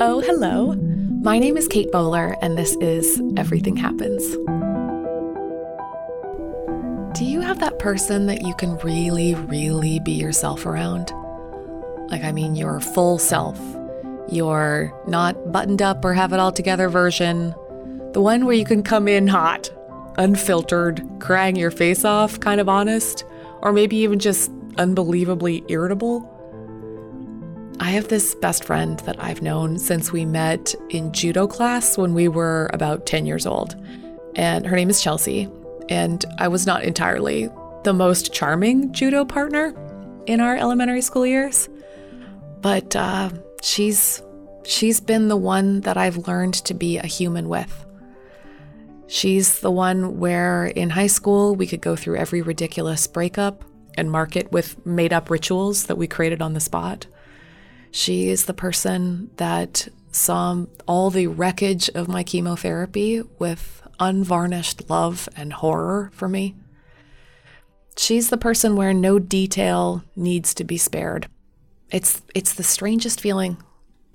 Oh, hello. My name is Kate Bowler, and this is Everything Happens. Do you have that person that you can really, really be yourself around? Like, I mean, your full self, your not buttoned up or have it all together version, the one where you can come in hot, unfiltered, crying your face off, kind of honest, or maybe even just unbelievably irritable. I have this best friend that I've known since we met in judo class when we were about 10 years old. And her name is Chelsea. And I was not entirely the most charming judo partner in our elementary school years. But uh, she's she's been the one that I've learned to be a human with. She's the one where in high school we could go through every ridiculous breakup and mark it with made up rituals that we created on the spot. She is the person that saw all the wreckage of my chemotherapy with unvarnished love and horror for me. She's the person where no detail needs to be spared. It's it's the strangest feeling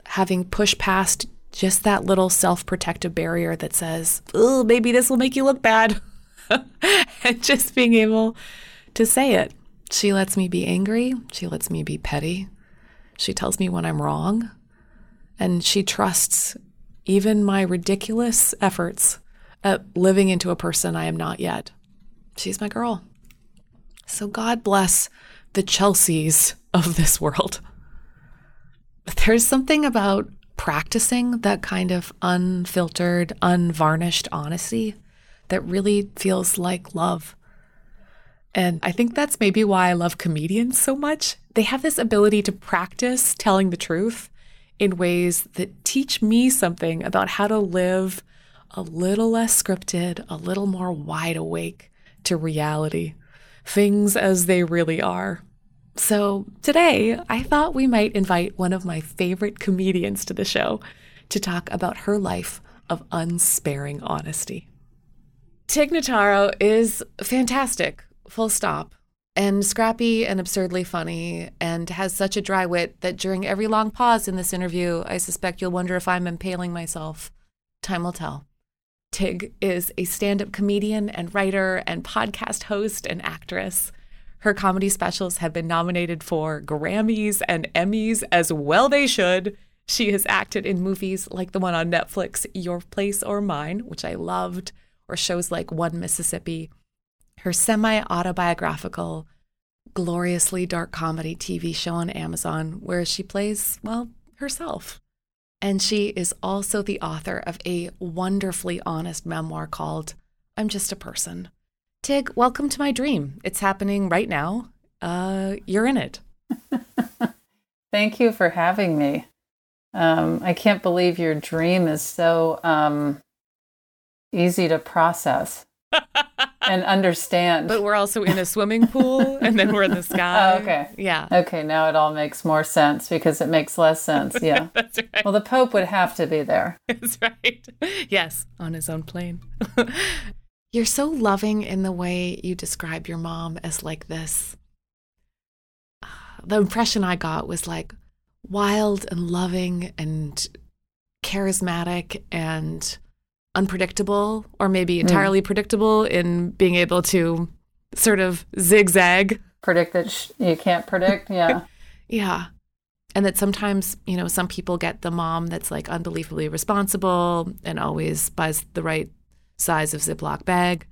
having pushed past just that little self-protective barrier that says, "Oh, maybe this will make you look bad." and just being able to say it. She lets me be angry, she lets me be petty. She tells me when I'm wrong, and she trusts even my ridiculous efforts at living into a person I am not yet. She's my girl. So God bless the Chelseas of this world. There's something about practicing that kind of unfiltered, unvarnished honesty that really feels like love. And I think that's maybe why I love comedians so much. They have this ability to practice telling the truth in ways that teach me something about how to live a little less scripted, a little more wide awake to reality, things as they really are. So today, I thought we might invite one of my favorite comedians to the show to talk about her life of unsparing honesty. Tig Notaro is fantastic, full stop, and scrappy and absurdly funny, and has such a dry wit that during every long pause in this interview, I suspect you'll wonder if I'm impaling myself. Time will tell. Tig is a stand up comedian and writer and podcast host and actress. Her comedy specials have been nominated for Grammys and Emmys, as well they should. She has acted in movies like the one on Netflix, Your Place or Mine, which I loved, or shows like One Mississippi. Her semi autobiographical, gloriously dark comedy TV show on Amazon, where she plays, well, herself. And she is also the author of a wonderfully honest memoir called I'm Just a Person. Tig, welcome to my dream. It's happening right now. Uh, you're in it. Thank you for having me. Um, I can't believe your dream is so um, easy to process and understand. But we're also in a swimming pool and then we're in the oh, sky. Oh, okay. Yeah. Okay, now it all makes more sense because it makes less sense. Yeah. That's right. Well, the Pope would have to be there. That's right. Yes, on his own plane. You're so loving in the way you describe your mom as like this. The impression I got was like wild and loving and charismatic and unpredictable, or maybe entirely mm. predictable in being able to sort of zigzag. Predict that sh- you can't predict. Yeah. yeah. And that sometimes, you know, some people get the mom that's like unbelievably responsible and always buys the right size of Ziploc bag.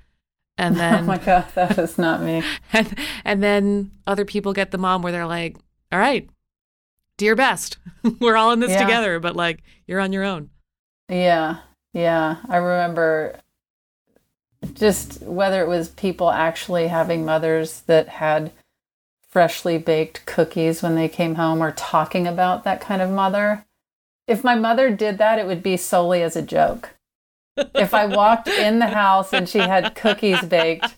And then, oh my God, that is not me. And, and then other people get the mom where they're like, all right, do your best. We're all in this yeah. together, but like, you're on your own. Yeah. Yeah. I remember just whether it was people actually having mothers that had freshly baked cookies when they came home or talking about that kind of mother. If my mother did that, it would be solely as a joke if I walked in the house and she had cookies baked,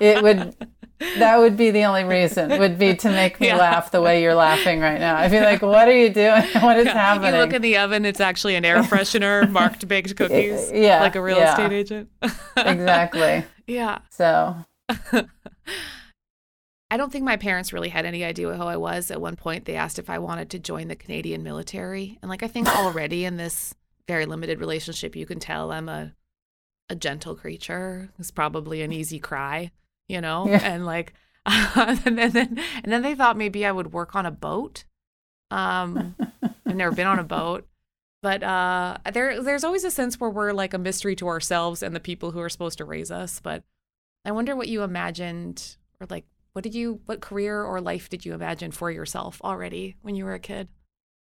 it would that would be the only reason would be to make me yeah. laugh the way you're laughing right now. I'd be like, "What are you doing? What is yeah. happening?" You look in the oven; it's actually an air freshener marked baked cookies. Yeah, like a real yeah. estate agent. exactly. Yeah. So. I don't think my parents really had any idea who I was. At one point, they asked if I wanted to join the Canadian military. And like, I think already in this very limited relationship, you can tell I'm a, a gentle creature. It's probably an easy cry, you know? Yeah. And like, and, then, and then they thought maybe I would work on a boat. Um, I've never been on a boat. But uh, there, there's always a sense where we're like a mystery to ourselves and the people who are supposed to raise us. But I wonder what you imagined, or like, what did you, what career or life did you imagine for yourself already when you were a kid?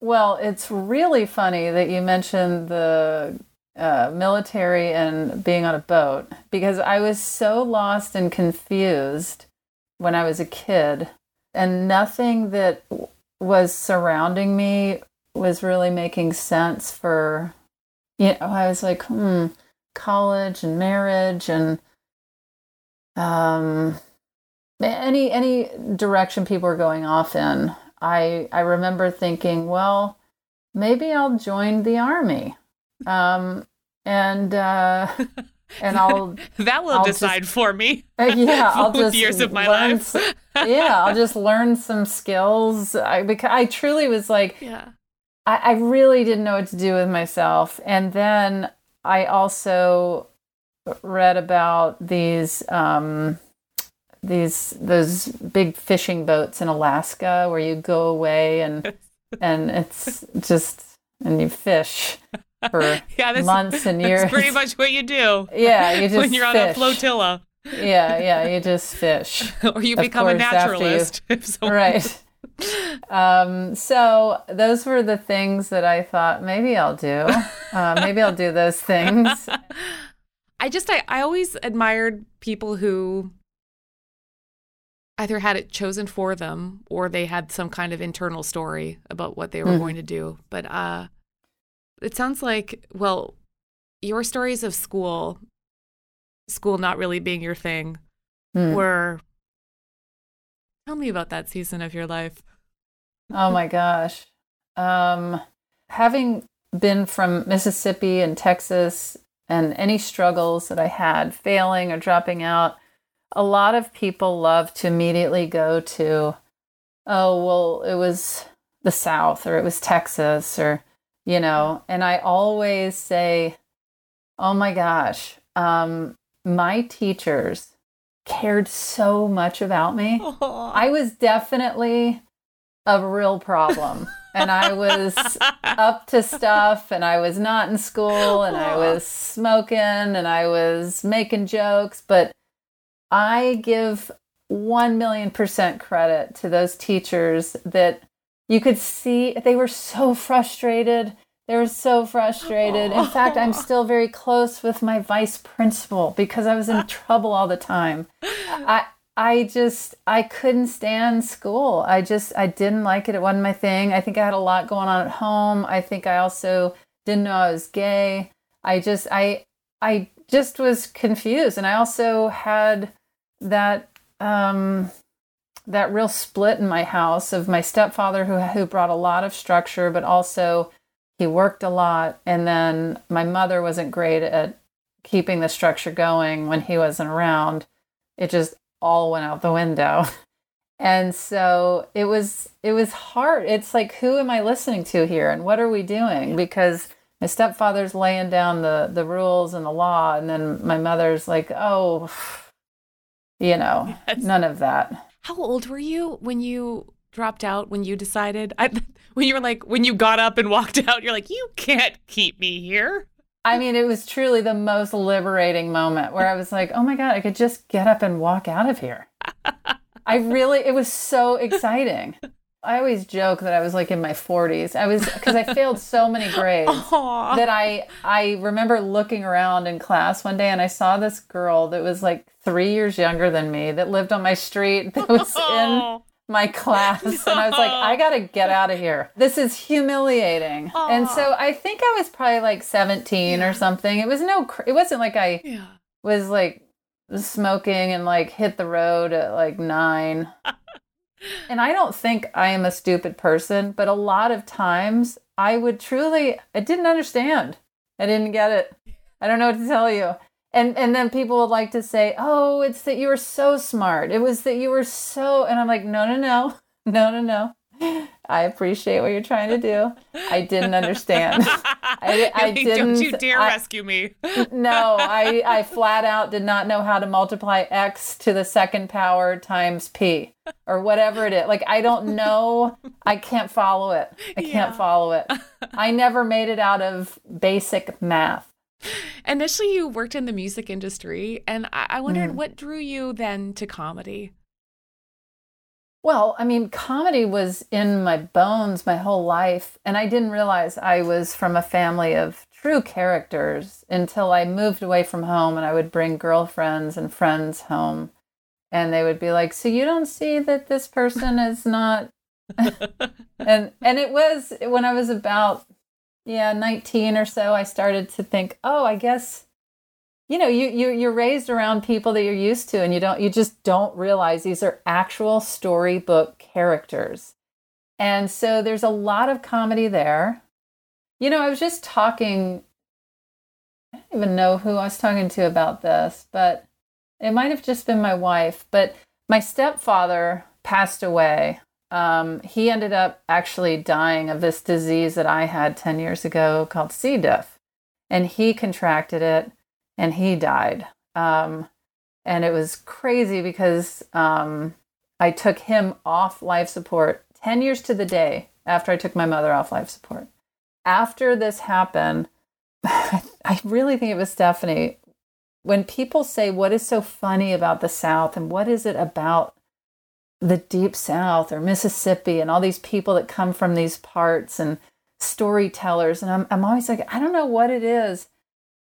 Well, it's really funny that you mentioned the uh, military and being on a boat because I was so lost and confused when I was a kid, and nothing that was surrounding me was really making sense for you know i was like hmm college and marriage and um any any direction people were going off in i i remember thinking well maybe i'll join the army um and uh and I'll that will I'll decide just, for me. Uh, yeah, I'll just years of my life. yeah, I'll just learn some skills. I because I truly was like, yeah, I, I really didn't know what to do with myself. And then I also read about these um, these those big fishing boats in Alaska where you go away and and it's just and you fish for yeah, that's, months and years. That's pretty much what you do. Yeah, you just when you're fish. on a flotilla. Yeah, yeah, you just fish. or you become course, a naturalist. You, right um, so those were the things that I thought maybe I'll do. Uh, maybe I'll do those things. I just I, I always admired people who either had it chosen for them or they had some kind of internal story about what they were mm. going to do. But uh, it sounds like well, your stories of school, school not really being your thing, mm. were Tell me about that season of your life. Oh my gosh. Um, having been from Mississippi and Texas and any struggles that I had, failing or dropping out, a lot of people love to immediately go to, oh, well, it was the South or it was Texas or, you know, and I always say, oh my gosh, um, my teachers cared so much about me. Aww. I was definitely a real problem. and I was up to stuff and I was not in school and I was smoking and I was making jokes, but I give 1 million percent credit to those teachers that you could see they were so frustrated they were so frustrated. In fact, I'm still very close with my vice principal because I was in trouble all the time. I I just I couldn't stand school. I just I didn't like it. It wasn't my thing. I think I had a lot going on at home. I think I also didn't know I was gay. I just I I just was confused and I also had that um that real split in my house of my stepfather who who brought a lot of structure but also he worked a lot. And then my mother wasn't great at keeping the structure going when he wasn't around. It just all went out the window. And so it was it was hard. It's like who am i listening to here? And what are we doing? Because my stepfather's laying down the the rules and the law and then my mother's like oh you know yes. none of that how old were you when you dropped out when you decided I, when you were like when you got up and walked out you're like you can't keep me here. I mean it was truly the most liberating moment where i was like oh my god i could just get up and walk out of here. I really it was so exciting i always joke that i was like in my 40s i was because i failed so many grades Aww. that i i remember looking around in class one day and i saw this girl that was like three years younger than me that lived on my street that was in my class no. and I was like, I gotta get out of here. This is humiliating. Aww. And so I think I was probably like 17 yeah. or something. It was no, it wasn't like I yeah. was like smoking and like hit the road at like nine. And I don't think I am a stupid person, but a lot of times I would truly, I didn't understand. I didn't get it. I don't know what to tell you. and and then people would like to say, "Oh, it's that you were so smart. It was that you were so." And I'm like, "No, no, no, no, no, no. I appreciate what you're trying to do. I didn't understand. I, I didn't. Don't you dare I, rescue me. no, I I flat out did not know how to multiply x to the second power times p or whatever it is. Like I don't know. I can't follow it. I can't Yeah. follow it. I never made it out of basic math. Initially, you worked in the music industry, and I, I wondered Mm. what drew you then to comedy. Well, I mean, comedy was in my bones my whole life, and I didn't realize I was from a family of true characters until I moved away from home and I would bring girlfriends and friends home. And they would be like, "So you don't see that this person is not and and it was when I was about yeah, 19 or so I started to think, "Oh, I guess you know, you you you're raised around people that you're used to and you don't you just don't realize these are actual storybook characters. And so there's a lot of comedy there. You know, I was just talking I don't even know who I was talking to about this, but it might have just been my wife, but my stepfather passed away. Um, he ended up actually dying of this disease that I had 10 years ago called C. diff. And he contracted it and he died. Um, and it was crazy because um, I took him off life support 10 years to the day after I took my mother off life support. After this happened, I really think it was Stephanie. When people say, What is so funny about the South and what is it about the Deep South or Mississippi and all these people that come from these parts and storytellers? And I'm, I'm always like, I don't know what it is,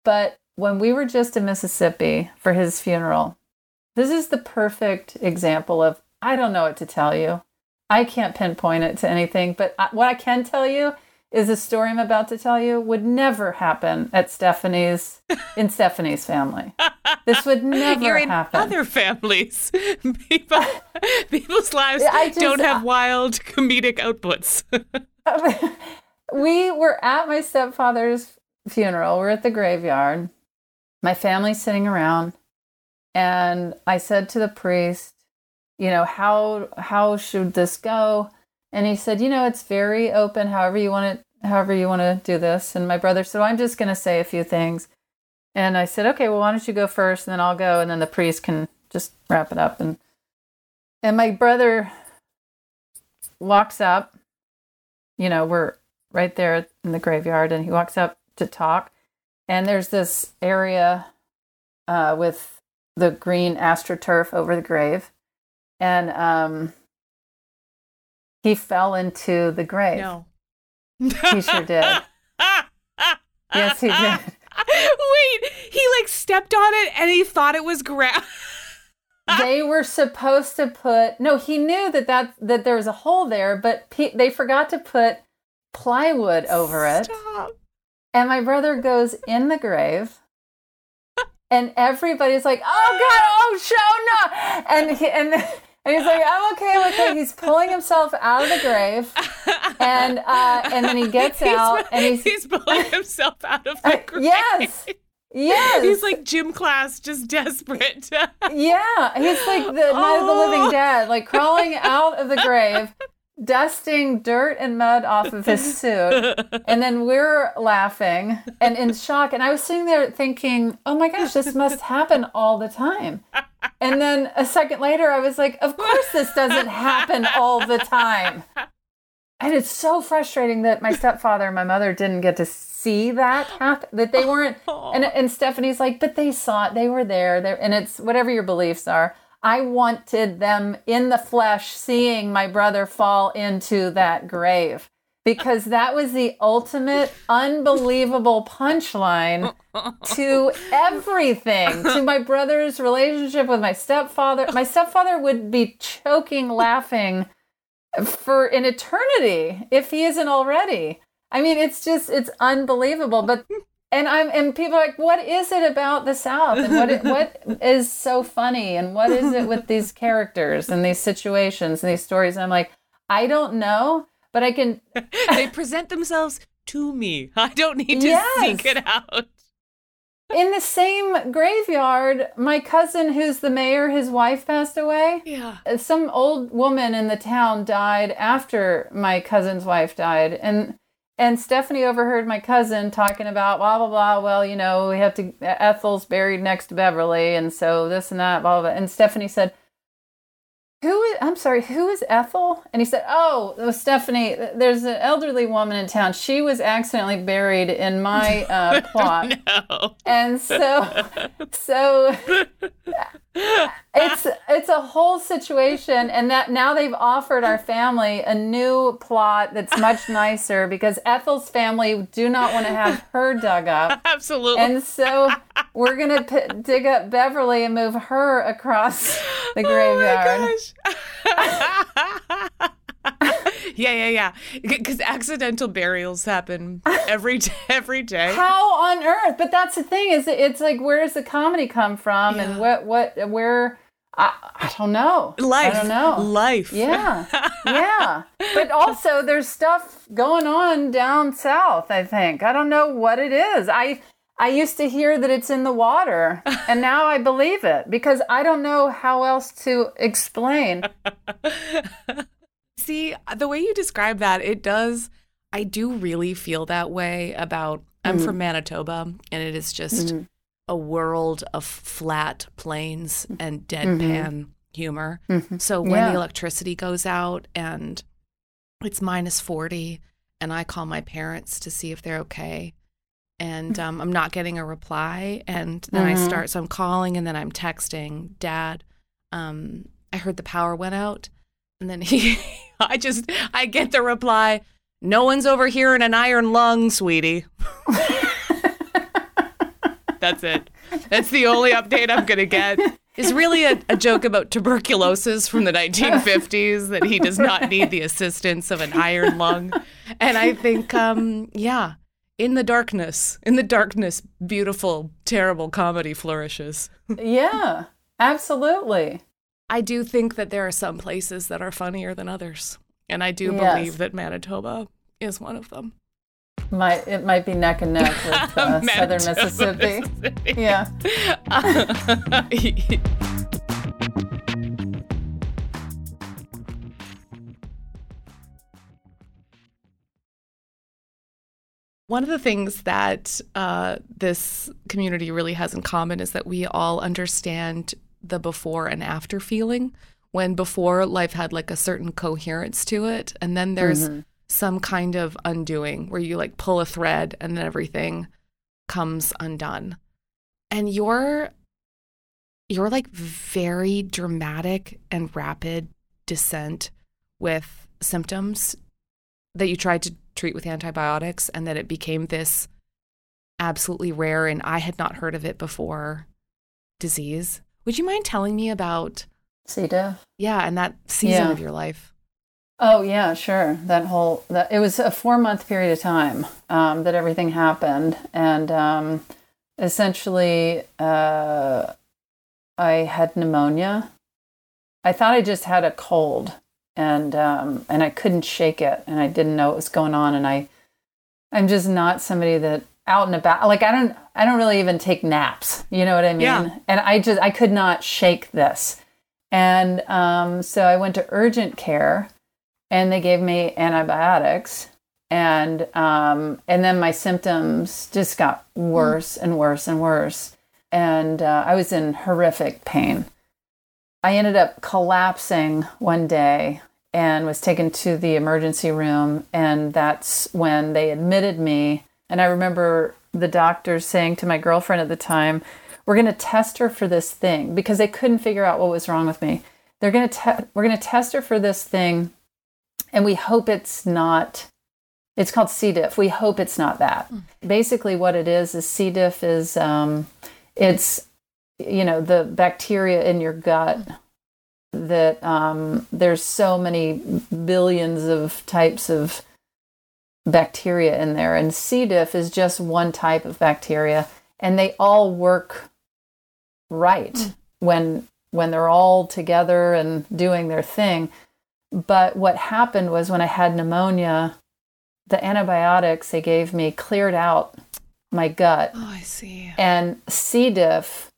but when we were just in Mississippi for his funeral, this is the perfect example of I don't know what to tell you. I can't pinpoint it to anything, but I, what I can tell you is the story I'm about to tell you would never happen at Stephanie's in Stephanie's family. This would never You're in happen. other families. People, people's lives just- don't have wild comedic outputs. we were at my stepfather's funeral. We're at the graveyard. My family's sitting around, and I said to the priest, "You know how how should this go?" And he said, "You know, it's very open. However you want it, however you want to do this." And my brother said, well, "I'm just going to say a few things." And I said, "Okay, well, why don't you go first, and then I'll go, and then the priest can just wrap it up." And and my brother walks up. You know, we're right there in the graveyard and he walks up to talk and there's this area uh, with the green astroturf over the grave and um, he fell into the grave no. he sure did yes he did Wait, he like stepped on it and he thought it was grass. they were supposed to put no he knew that that that there was a hole there but pe- they forgot to put plywood over it Stop. And my brother goes in the grave, and everybody's like, "Oh God! Oh show no!" And he, and and he's like, "I'm okay, with it." He's pulling himself out of the grave, and uh, and then he gets He's- out, and he's, he's pulling himself out of the grave. yes, yes, He's like gym class, just desperate. yeah, he's like the Night of the Oh. Living Dead, like crawling out of the grave, dusting dirt and mud off of his suit. And then we're laughing and in shock. And I was sitting there thinking, oh my gosh, this must happen all the time. And then a second later, I was like, of course, this doesn't happen all the time. And it's so frustrating that my stepfather and my mother didn't get to see that happen, that they weren't. And, and Stephanie's like, but they saw it, they were there. They're, and it's whatever your beliefs are. I wanted them in the flesh seeing my brother fall into that grave because that was the ultimate unbelievable punchline to everything to my brother's relationship with my stepfather. My stepfather would be choking laughing for an eternity if he isn't already. I mean it's just it's unbelievable but and i'm and people are like what is it about the south and what it, what is so funny and what is it with these characters and these situations and these stories and i'm like i don't know but i can they present themselves to me. I don't need to Yes. seek it out. in the same graveyard, my cousin, who's the mayor, his wife passed away. Yeah. Uh, some old woman in the town died after my cousin's wife died, and and Stephanie overheard my cousin talking about blah blah blah. Well, you know, we have to. Ethel's buried next to Beverly, and so this and that, blah blah. blah. And Stephanie said, who is i'm sorry who is ethel and he said oh it was stephanie there's an elderly woman in town she was accidentally buried in my uh, plot no. and so so it's it's a whole situation and that now they've offered our family a new plot that's much nicer because ethel's family do not want to have her dug up Absolutely. and so we're gonna p- dig up beverly and move her across the graveyard Oh my gosh. Yeah, yeah, yeah. Because accidental burials happen every day, every day. how on earth? But that's the thing is it's like where does the comedy come from and what what where I, I don't know. Life. i don't know. Life. yeah. Yeah. But also there's stuff going on down south i think. I don't know what it is. I i used to hear that it's in the water and now i believe it because i don't know how else to explain See, the way you describe that, it does. I do really feel that way about. I'm mm-hmm. from Manitoba, and it is just mm-hmm. a world of flat plains and deadpan mm-hmm. humor. So when Yeah. the electricity goes out and it's minus 40, and I call my parents to see if they're okay, and mm. um, I'm not getting a reply, and then I start, so I'm calling and then I'm texting, Dad, um, I heard the power went out. And then he, I just, I get the reply, no one's over here in an iron lung, sweetie. That's it. That's the only update I'm going to get. Is really a, a joke about tuberculosis from the 1950s that he does not need the assistance of an iron lung. And I think, um, yeah, in the darkness, in the darkness, beautiful, terrible comedy flourishes. yeah absolutely I do think that there are some places that are funnier than others. And I do Yes. believe that Manitoba is one of them. might it might be neck and neck with uh, southern mississippi Mississippi. yeah One of the things that uh, this community really has in common is that we all understand the before and after feeling. When before life had like a certain coherence to it, and then there's mm-hmm. some kind of undoing where you like pull a thread and then everything comes undone. And your your like very dramatic and rapid descent with symptoms that you tried to treat with antibiotics and that it became this absolutely rare and I had not heard of it before disease. Would you mind telling me about c diff yeah, and that season Yeah. of your life? Oh yeah, sure. That whole that it was a four month period of time um, that everything happened, and um, essentially, uh, I had pneumonia. I thought I just had a cold, and um, and I couldn't shake it, and I didn't know what was going on, and I, I'm just not somebody that out and about. Like I don't, I don't really even take naps. You know what I mean? Yeah. And I just, I could not shake this, and um, so I went to urgent care and they gave me antibiotics and um, and then my symptoms just got worse and worse and worse and uh, i was in horrific pain i ended up collapsing one day and was taken to the emergency room and that's when they admitted me and i remember the doctors saying to my girlfriend at the time we're going to test her for this thing because they couldn't figure out what was wrong with me. They're going to te- we're going to test her for this thing and we hope it's not it's called c. diff. We hope it's not that. Basically what it is is c. diff is um, it's you know the bacteria in your gut that um, there's so many billions of types of bacteria in there and c diff is just one type of bacteria and they all work right hmm. when when they're all together and doing their thing but what happened was when I had pneumonia, the antibiotics they gave me cleared out my gut. Oh, I see. And C. diff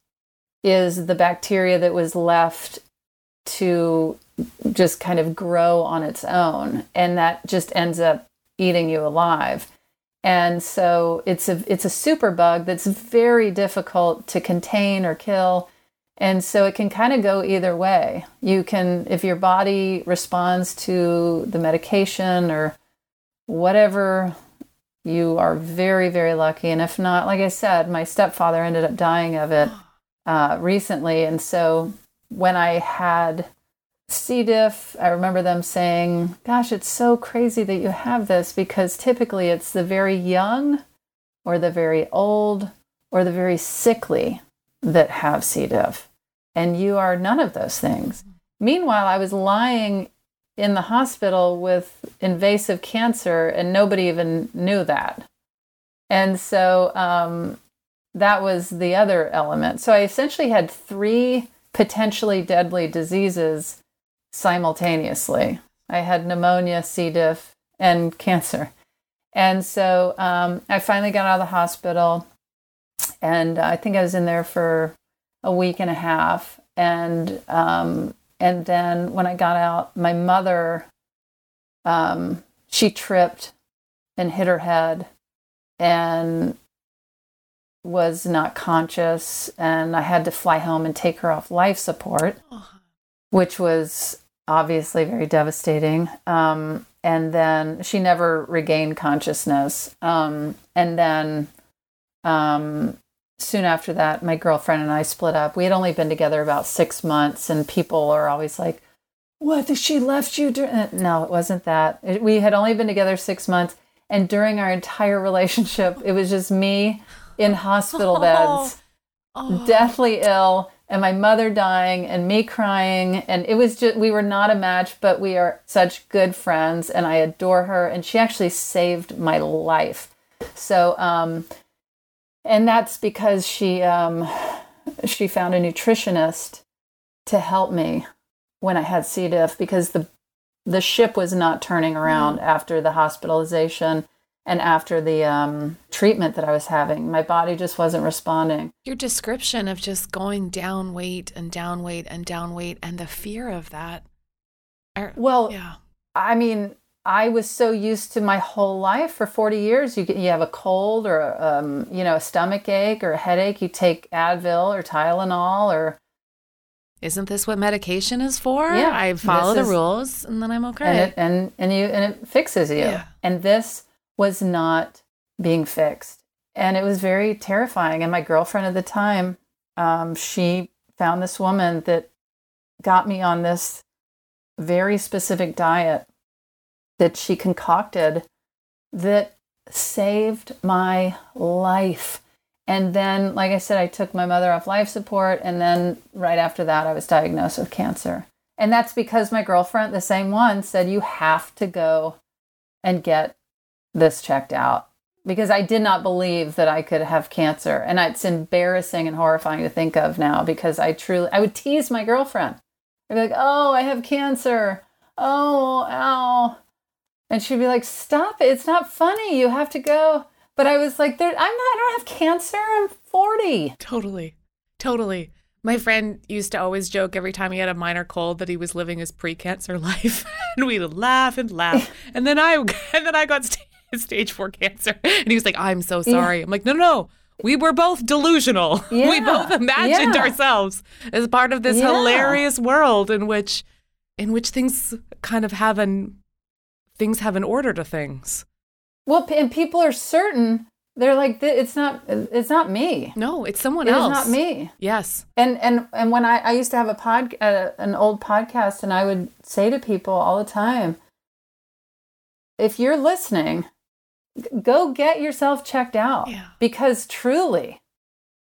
is the bacteria that was left to just kind of grow on its own. And that just ends up eating you alive. And so it's a it's a super bug that's very difficult to contain or kill. And so it can kind of go either way. You can if your body responds to the medication or whatever you are very very lucky and if not like i said my stepfather ended up dying of it uh, recently and so when i had c diff i remember them saying gosh it's so crazy that you have this because typically it's the very young or the very old or the very sickly that have c diff and you are none of those things meanwhile i was lying in the hospital with invasive cancer, and nobody even knew that. And so um, that was the other element. So I essentially had three potentially deadly diseases simultaneously. I had pneumonia, C. diff, and cancer. And so um, I finally got out of the hospital, and I think I was in there for a week and a half. And um, and then when I got out, my mother, um, she tripped and hit her head and was not conscious. And I had to fly home and take her off life support, which was obviously very devastating. Um, and then she never regained consciousness. Um, and then um, soon after that, my girlfriend and I split up. We had only been together about six months, and people are always like, What? She left you? Uh, no, it wasn't that. It, we had only been together six months. And during our entire relationship, it was just me in hospital beds, oh. deathly ill, and my mother dying, and me crying. And it was just, we were not a match, but we are such good friends, and I adore her. And she actually saved my life. So, um, and that's because she um, she found a nutritionist to help me when I had C. diff because the the ship was not turning around mm. after the hospitalization and after the um, treatment that I was having. My body just wasn't responding. Your description of just going down weight and down weight and down weight and the fear of that. Are, well, yeah. I mean, I was so used to my whole life for 40 years. You get, you have a cold or um, you know a stomach ache or a headache, you take Advil or Tylenol or. Isn't this what medication is for? Yeah, I follow the is, rules and then I'm okay. And it, and, and you and it fixes you. Yeah. And this was not being fixed, and it was very terrifying. And my girlfriend at the time, um, she found this woman that got me on this very specific diet that she concocted that saved my life. And then, like I said, I took my mother off life support. And then right after that, I was diagnosed with cancer. And that's because my girlfriend, the same one, said, You have to go and get this checked out. Because I did not believe that I could have cancer. And it's embarrassing and horrifying to think of now because I truly, I would tease my girlfriend. I'd be like, Oh, I have cancer. Oh, ow. And she'd be like, "Stop it! It's not funny. You have to go." But I was like, "I'm not. I don't have cancer. I'm 40." Totally, totally. My friend used to always joke every time he had a minor cold that he was living his pre-cancer life, and we'd laugh and laugh. and then I, and then I got st- stage four cancer, and he was like, "I'm so sorry." Yeah. I'm like, "No, no, no." We were both delusional. Yeah. We both imagined yeah. ourselves as part of this hilarious world in which, in which things kind of have an things have an order to things. Well, and people are certain they're like it's not it's not me. No, it's someone it else. It's not me. Yes. And and and when I I used to have a pod uh, an old podcast and I would say to people all the time if you're listening go get yourself checked out yeah. because truly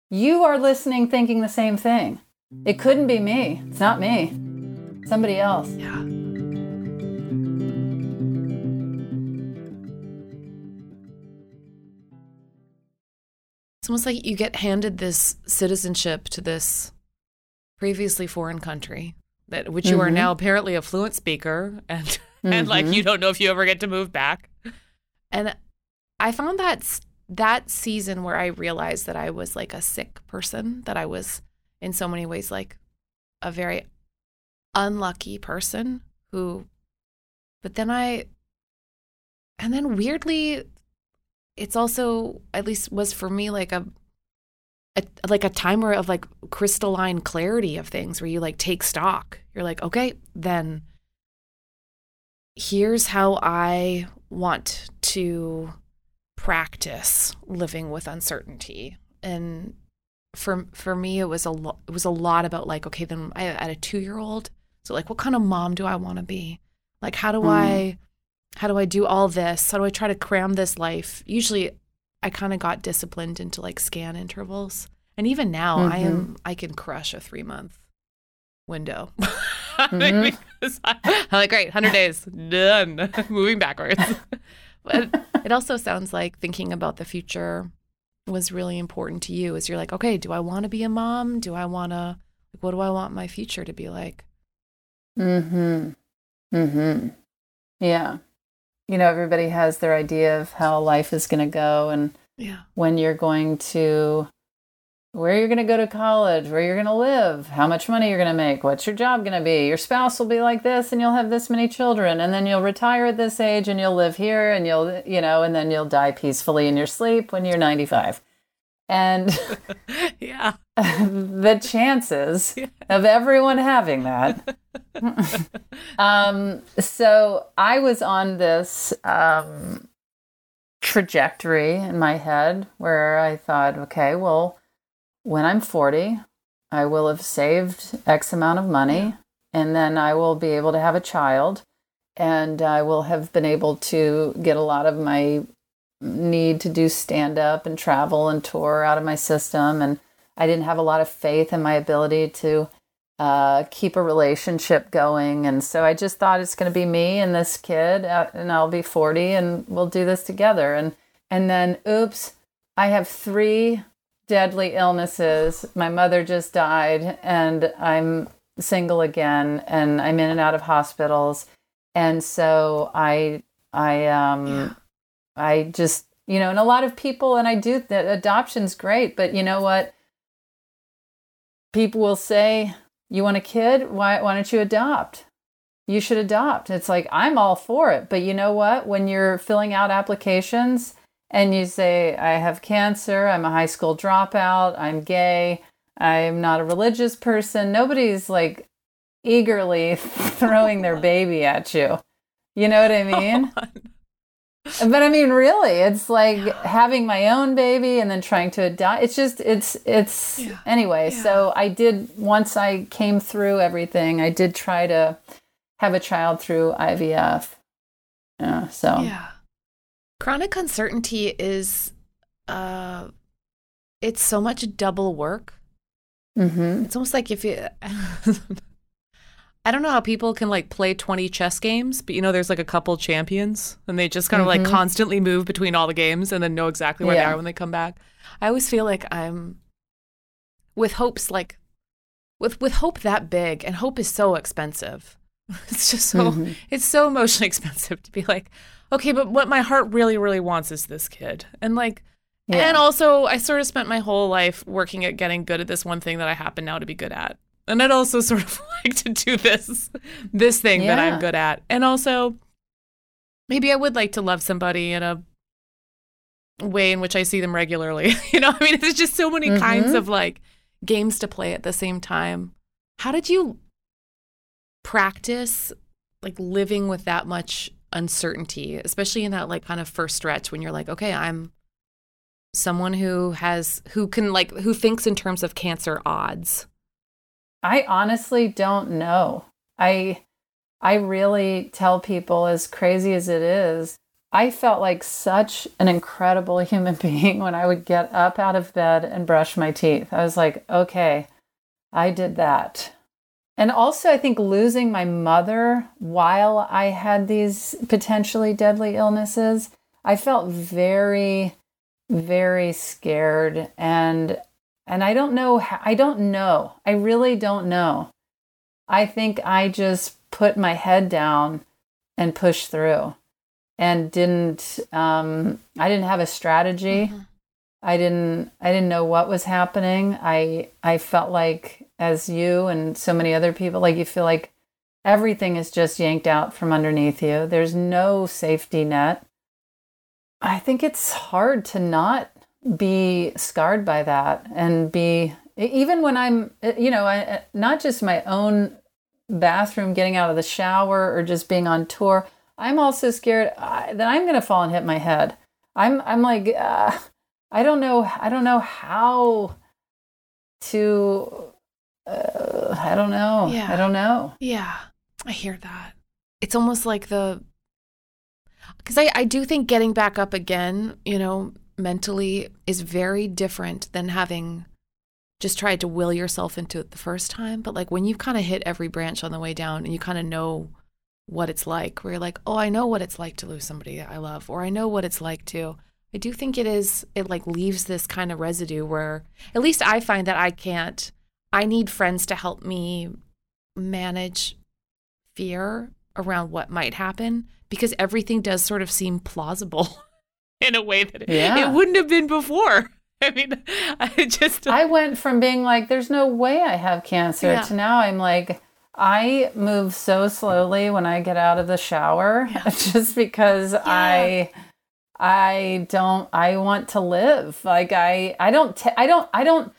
you are listening thinking the same thing. It couldn't be me. It's not me. Somebody else. Yeah. It's almost like you get handed this citizenship to this previously foreign country that which mm-hmm. you are mm-hmm. now apparently a fluent speaker and mm-hmm. and like mm-hmm. you don't know if you ever get to move back. And I found that that season where I realized that I was like a sick person, that I was in so many ways like a very unlucky person who, but then I, and then weirdly, it's also, at least was for me, like a, a, like a timer of like crystalline clarity of things where you like take stock. You're like, okay, then here's how I want to practice living with uncertainty. And for for me, it was a lot. It was a lot about like, okay, then I had a two year old. So like, what kind of mom do I want to be? Like, how do mm. I, how do I do all this? How do I try to cram this life? Usually, I kind of got disciplined into like scan intervals, and even now, mm-hmm. I am I can crush a three month window. Mm-hmm. I'm like, great, 100 days, done, moving backwards. But it also sounds like thinking about the future was really important to you. Is you're like, okay, do I want to be a mom? Do I want to, like, what do I want my future to be like? Mm hmm. Mm hmm. Yeah. You know, everybody has their idea of how life is going to go and yeah. when you're going to where you're going to go to college, where you're going to live, how much money you're going to make, what's your job going to be. Your spouse will be like this and you'll have this many children and then you'll retire at this age and you'll live here and you'll, you know, and then you'll die peacefully in your sleep when you're 95. And yeah. the chances yeah. of everyone having that. um, so I was on this um, trajectory in my head where I thought, okay, well, when I'm 40, I will have saved X amount of money and then I will be able to have a child and I will have been able to get a lot of my need to do stand up and travel and tour out of my system. And I didn't have a lot of faith in my ability to uh, keep a relationship going. And so I just thought it's going to be me and this kid, uh, and I'll be 40 and we'll do this together. And, and then, oops, I have three deadly illnesses. My mother just died, and I'm single again, and I'm in and out of hospitals. And so I, I, um, yeah. I just, you know, and a lot of people, and I do that adoption's great, but you know what? People will say, "You want a kid? Why, why don't you adopt?" You should adopt. It's like I'm all for it, but you know what? When you're filling out applications and you say, I have cancer, I'm a high school dropout, I'm gay, I'm not a religious person, nobody's like eagerly throwing their baby at you. You know what I mean? but I mean, really, it's like having my own baby and then trying to adopt. It's just, it's, it's, yeah. anyway. Yeah. So I did, once I came through everything, I did try to have a child through IVF. Yeah. So, yeah. Chronic uncertainty is uh it's so much double work. Mm-hmm. It's almost like if you I don't know how people can like play 20 chess games, but you know, there's like a couple champions and they just kind of mm-hmm. like constantly move between all the games and then know exactly where yeah. they are when they come back. I always feel like I'm with hopes like with with hope that big and hope is so expensive. It's just so mm-hmm. it's so emotionally expensive to be like, okay, but what my heart really, really wants is this kid. And like, yeah. and also, I sort of spent my whole life working at getting good at this one thing that I happen now to be good at. And I'd also sort of like to do this, this thing yeah. that I'm good at. And also, maybe I would like to love somebody in a way in which I see them regularly. you know, I mean, there's just so many mm-hmm. kinds of like games to play at the same time. How did you practice like living with that much uncertainty, especially in that like kind of first stretch when you're like, okay, I'm someone who has who can like who thinks in terms of cancer odds. I honestly don't know. I I really tell people as crazy as it is, I felt like such an incredible human being when I would get up out of bed and brush my teeth. I was like, okay, I did that. And also, I think losing my mother while I had these potentially deadly illnesses, I felt very, very scared. And and I don't know. I don't know. I really don't know. I think I just put my head down and pushed through. and didn't um, I didn't have a strategy. Mm-hmm. I didn't I didn't know what was happening. I I felt like as you and so many other people like you feel like everything is just yanked out from underneath you. There's no safety net. I think it's hard to not be scarred by that and be even when I'm you know, I not just my own bathroom getting out of the shower or just being on tour. I'm also scared that I'm going to fall and hit my head. I'm I'm like uh, I don't know I don't know how to uh, I don't know. Yeah. I don't know. Yeah. I hear that. It's almost like the because I, I do think getting back up again, you know, mentally is very different than having just tried to will yourself into it the first time. But like when you've kind of hit every branch on the way down and you kind of know what it's like, where you're like, oh, I know what it's like to lose somebody I love, or I know what it's like to. I do think it is, it like leaves this kind of residue where at least I find that I can't, I need friends to help me manage fear around what might happen because everything does sort of seem plausible in a way that yeah. it wouldn't have been before. I mean, I just. I went from being like, there's no way I have cancer yeah. to now I'm like, I move so slowly when I get out of the shower yeah. just because yeah. I. I don't I want to live. Like I I don't t- I don't I don't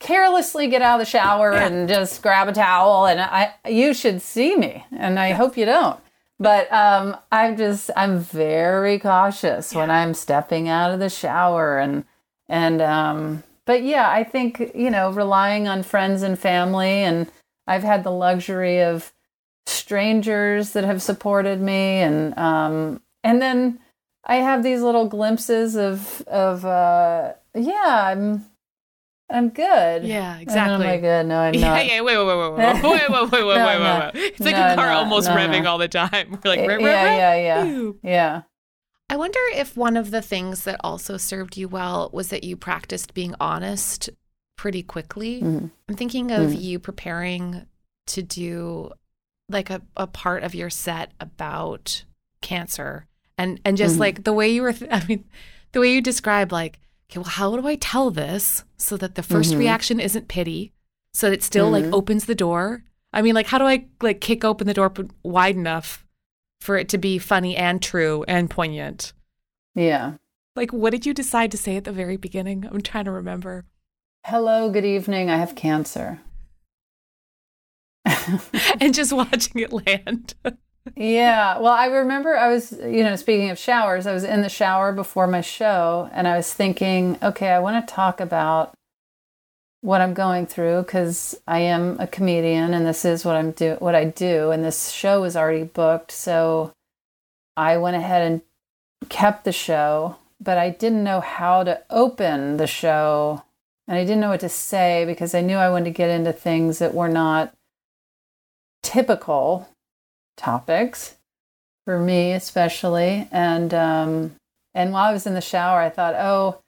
carelessly get out of the shower yeah. and just grab a towel and I you should see me and I hope you don't. But um I'm just I'm very cautious yeah. when I'm stepping out of the shower and and um but yeah i think you know relying on friends and family and i've had the luxury of strangers that have supported me and um and then i have these little glimpses of of uh yeah i'm I'm good. Yeah, exactly. am I good? No, I'm not. Yeah, yeah. Wait, wait, wait, wait, wait, wait, wait, wait, wait, wait, wait, wait. It's like no, a car no, almost no, revving all the time. We're like, rev, yeah, rev, yeah, yeah, yeah, yeah. I wonder if one of the things that also served you well was that you practiced being honest pretty quickly. Mm-hmm. I'm thinking of mm-hmm. you preparing to do like a, a part of your set about cancer and and just mm-hmm. like the way you were th- I mean the way you described like okay well how do I tell this so that the 1st mm-hmm. reaction isn't pity so that it still like mm-hmm. opens the door I mean like how do I like kick open the door wide enough for it to be funny and true and poignant. Yeah. Like, what did you decide to say at the very beginning? I'm trying to remember. Hello, good evening. I have cancer. and just watching it land. yeah. Well, I remember I was, you know, speaking of showers, I was in the shower before my show and I was thinking, okay, I want to talk about what I'm going through because I am a comedian and this is what I'm do what I do and this show is already booked so I went ahead and kept the show but I didn't know how to open the show and I didn't know what to say because I knew I wanted to get into things that were not typical topics for me especially and um and while I was in the shower I thought oh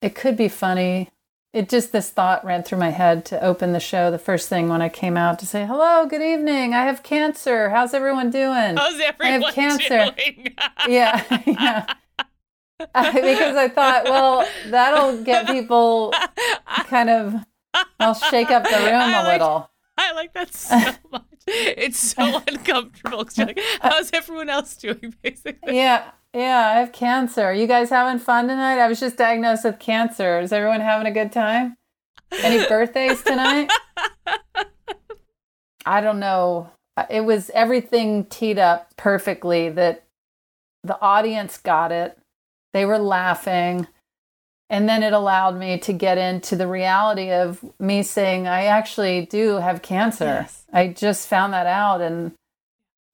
it could be funny it just this thought ran through my head to open the show the first thing when I came out to say hello, good evening. I have cancer. How's everyone doing? How's everyone I have cancer. doing? yeah, yeah. Because I thought, well, that'll get people kind of. I'll shake up the room I a like, little. I like that so much. It's so uncomfortable. Like, how's everyone else doing? Basically. Yeah. Yeah, I have cancer. Are you guys having fun tonight? I was just diagnosed with cancer. Is everyone having a good time? Any birthdays tonight? I don't know. It was everything teed up perfectly that the audience got it. They were laughing. And then it allowed me to get into the reality of me saying, I actually do have cancer. Yes. I just found that out. And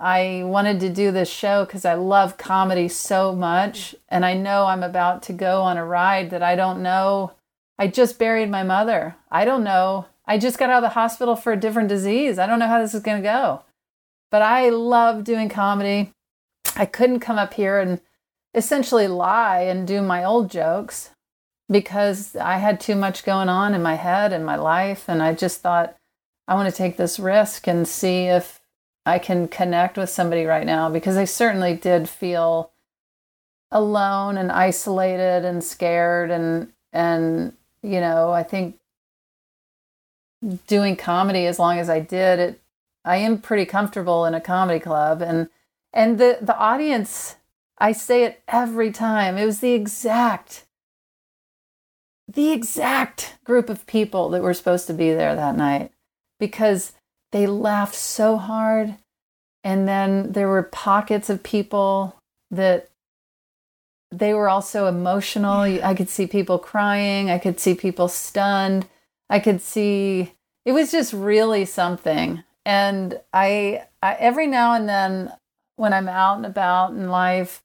I wanted to do this show because I love comedy so much. And I know I'm about to go on a ride that I don't know. I just buried my mother. I don't know. I just got out of the hospital for a different disease. I don't know how this is going to go. But I love doing comedy. I couldn't come up here and essentially lie and do my old jokes because I had too much going on in my head and my life. And I just thought, I want to take this risk and see if I can connect with somebody right now because I certainly did feel alone and isolated and scared and and you know, I think doing comedy as long as I did it I am pretty comfortable in a comedy club and and the the audience I say it every time. It was the exact the exact group of people that were supposed to be there that night because they laughed so hard and then there were pockets of people that they were also emotional. I could see people crying, I could see people stunned. I could see it was just really something. And I, I every now and then when I'm out and about in life,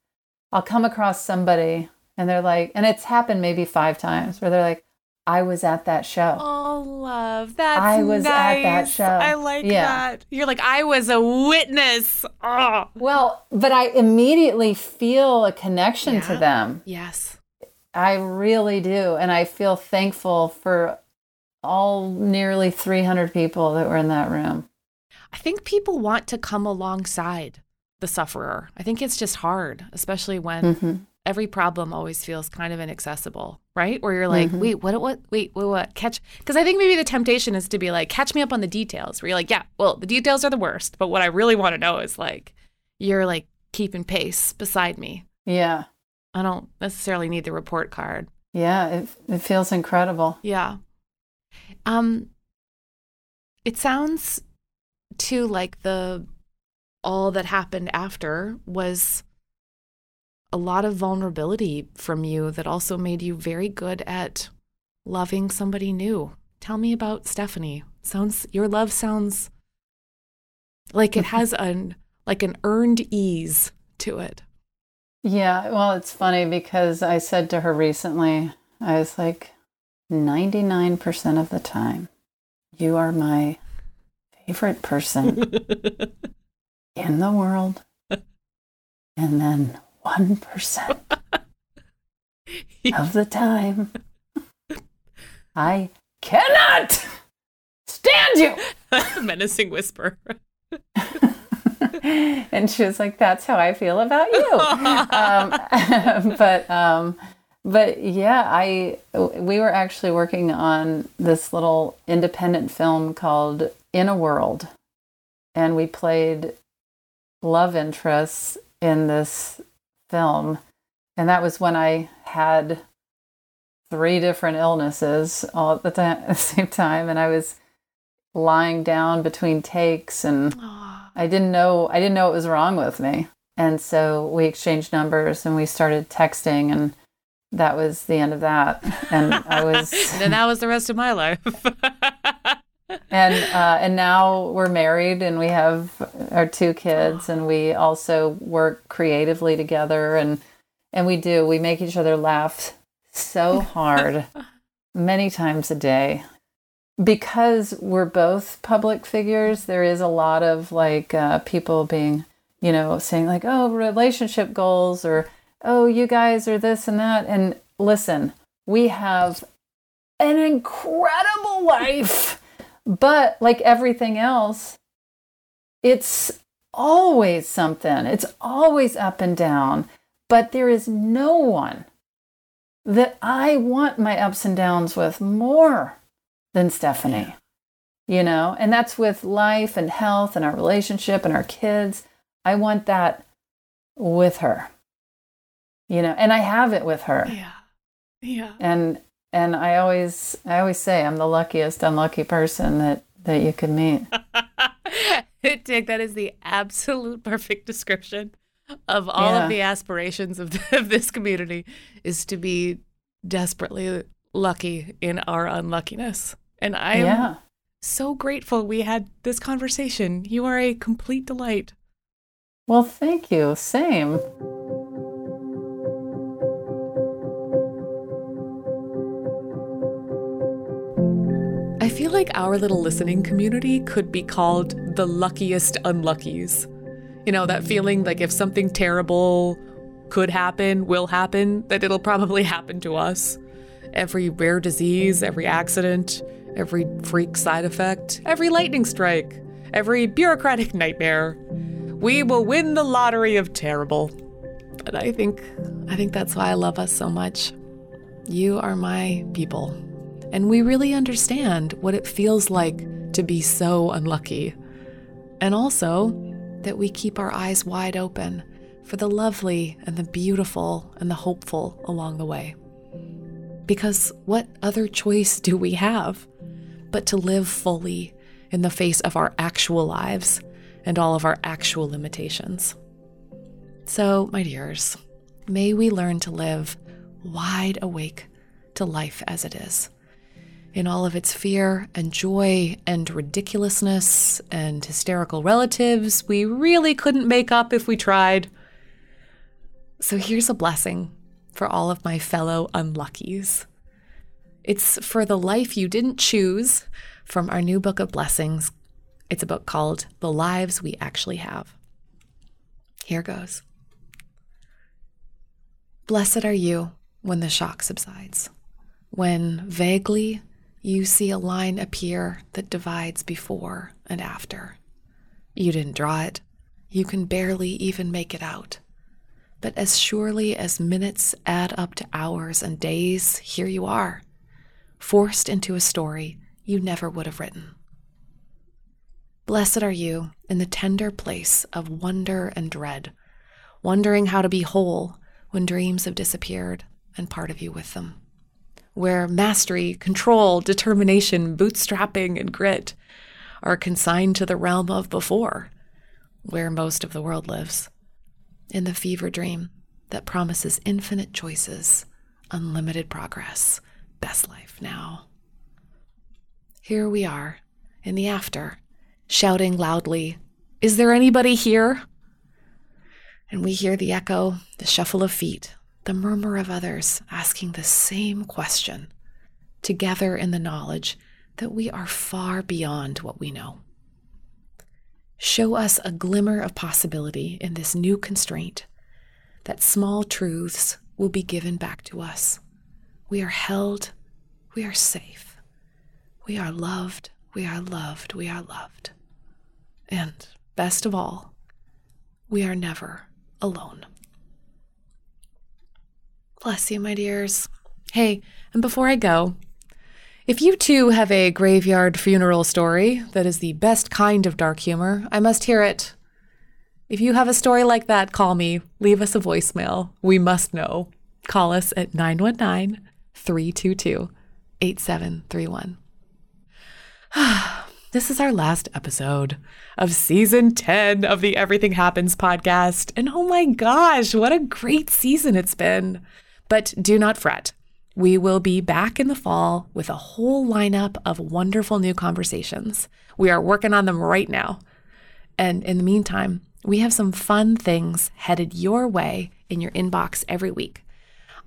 I'll come across somebody and they're like, and it's happened maybe five times where they're like, I was at that show. Oh, love. That's I was nice. at that show. I like Yeah. that. You're like, I was a witness. Oh. Well, but I immediately feel a connection to them. Yes. I really do. And I feel thankful for all nearly 300 people that were in that room. I think people want to come alongside the sufferer. I think it's just hard, especially when hmm every problem always feels kind of inaccessible, right? Where you're like, Mhm. wait, what, what, wait, what, what, catch? Because I think maybe the temptation is to be like, catch me up on the details. Where you're like, yeah, well, the details are the worst, but what I really want to know is like, you're like keeping pace beside me. Yeah. I don't necessarily need the report card. Yeah. It, it feels incredible. Yeah. Um it sounds too like the all that happened after was a lot of vulnerability from you that also made you very good at loving somebody new. Tell me about Stephanie. Sounds your love sounds like it has an like an earned ease to it. Yeah, well, it's funny because I said to her recently, I was like, 99% of the time, you are my favorite person in the world. And then 1% of the time, I cannot stand you. Menacing whisper. and she was like, "That's how I feel about you." um, but um, but yeah, I we were actually working on this little independent film called In a World, and we played love interests in this film, and that was when I had three different illnesses all at the, at the same time, and I was lying down between takes and. I didn't know I didn't know what was wrong with me. And so we exchanged numbers and we started texting and that was the end of that. And I was and that was the rest of my life. and uh, and now we're married and we have our two kids and we also work creatively together and and we do. We make each other laugh so hard many times a day. Because we're both public figures there is a lot of like uh, people being you know saying like oh relationship goals or oh you guys are this and that. And listen we have an incredible life but like everything else it's always something. It's always up and down. But there is no one that i want my ups and downs with more than stephanie you know? And that's with life and health and our relationship and our kids. I want that with her you know? And i have it with her. Yeah. Yeah. and and i always i always say i'm the luckiest unlucky person that that you could meet Tig, that is the absolute perfect description of all Yeah. of the aspirations of, of this community is to be desperately lucky in our unluckiness. And I am yeah so grateful we had this conversation. You are a complete delight. well thank you same like our little listening community could be called the luckiest unluckies. You know, that feeling like if something terrible could happen, will happen, that it'll probably happen to us. Every rare disease, every accident, every freak side effect, every lightning strike, every bureaucratic nightmare. We will win the lottery of terrible. But I think I think that's why I love us so much. You are my people. And we really understand what it feels like to be so unlucky. And also that we keep our eyes wide open for the lovely and the beautiful and the hopeful along the way. Because what other choice do we have but to live fully in the face of our actual lives and all of our actual limitations? So, my dears, may we learn to live wide awake to life as it is, in all of its fear and joy and ridiculousness and hysterical relatives we really couldn't make up if we tried. So, here's a blessing for all of my fellow unluckies. It's for the life you didn't choose from our new book of blessings. It's a book called The Lives We Actually Have. Here goes. Blessed are you when the shock subsides, when vaguely you see a line appear that divides before and after. You didn't draw it, you can barely even make it out. But as surely as minutes add up to hours and days, here you are, forced into a story you never would have written. Blessed are you in the tender place of wonder and dread, wondering how to be whole when dreams have disappeared and part of you with them, where mastery, control, determination, bootstrapping, and grit are consigned to the realm of before, where most of the world lives in the fever dream that promises infinite choices, unlimited progress, best life now. Here we are in the after, shouting loudly, Is there anybody here? And we hear the echo, the shuffle of feet, the murmur of others asking the same question, together in the knowledge that we are far beyond what we know. Show us a glimmer of possibility in this new constraint that small truths will be given back to us. We are held, we are safe, we are loved, we are loved, we are loved. And best of all, we are never alone. Bless you, my dears. Hey, and before I go, if you too have a graveyard funeral story that is the best kind of dark humor, I must hear it. If you have a story like that, call me. Leave us a voicemail. We must know. Call us at 919 322 8731. This is our last episode of season 10 of the Everything Happens podcast. And oh my gosh, what a great season it's been. But do not fret. We will be back in the fall with a whole lineup of wonderful new conversations. We are working on them right now. And in the meantime, we have some fun things headed your way in your inbox every week.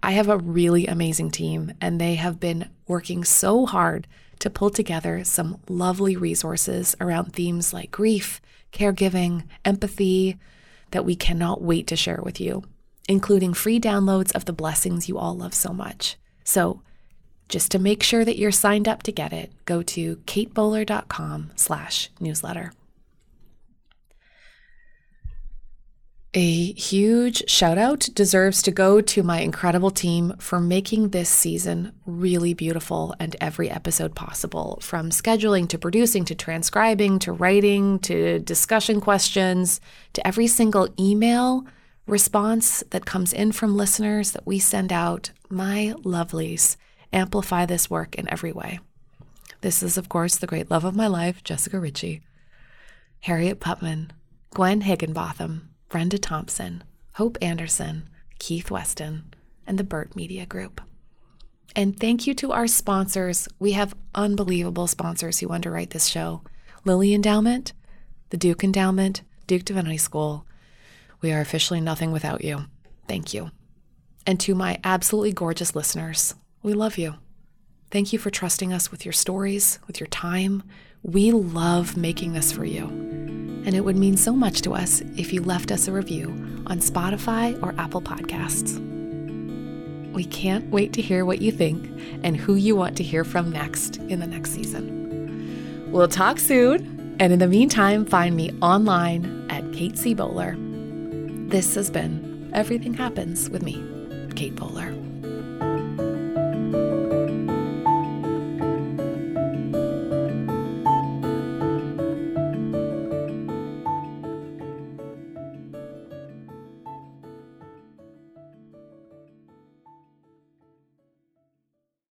I have a really amazing team, and they have been working so hard to pull together some lovely resources around themes like grief, caregiving, empathy that we cannot wait to share with you, including free downloads of the blessings you all love so much. So just to make sure that you're signed up to get it, go to katebowler.com slash newsletter. A huge shout out deserves to go to my incredible team for making this season really beautiful and every episode possible from scheduling to producing to transcribing to writing to discussion questions to every single email response that comes in from listeners that we send out, my lovelies amplify this work in every way. This is, of course, the great love of my life, Jessica Ritchie, Harriet Putman, Gwen Higginbotham, Brenda Thompson, Hope Anderson, Keith Weston, and the Burt Media Group. And thank you to our sponsors. We have unbelievable sponsors who underwrite this show Lilly Endowment, the Duke Endowment, Duke Divinity School, we are officially nothing without you. Thank you. And to my absolutely gorgeous listeners, we love you. Thank you for trusting us with your stories, with your time. We love making this for you. And it would mean so much to us if you left us a review on Spotify or Apple Podcasts. We can't wait to hear what you think and who you want to hear from next in the next season. We'll talk soon And in the meantime, find me online at Kate C. Bowler. This has been Everything Happens with me, Kate Bowler.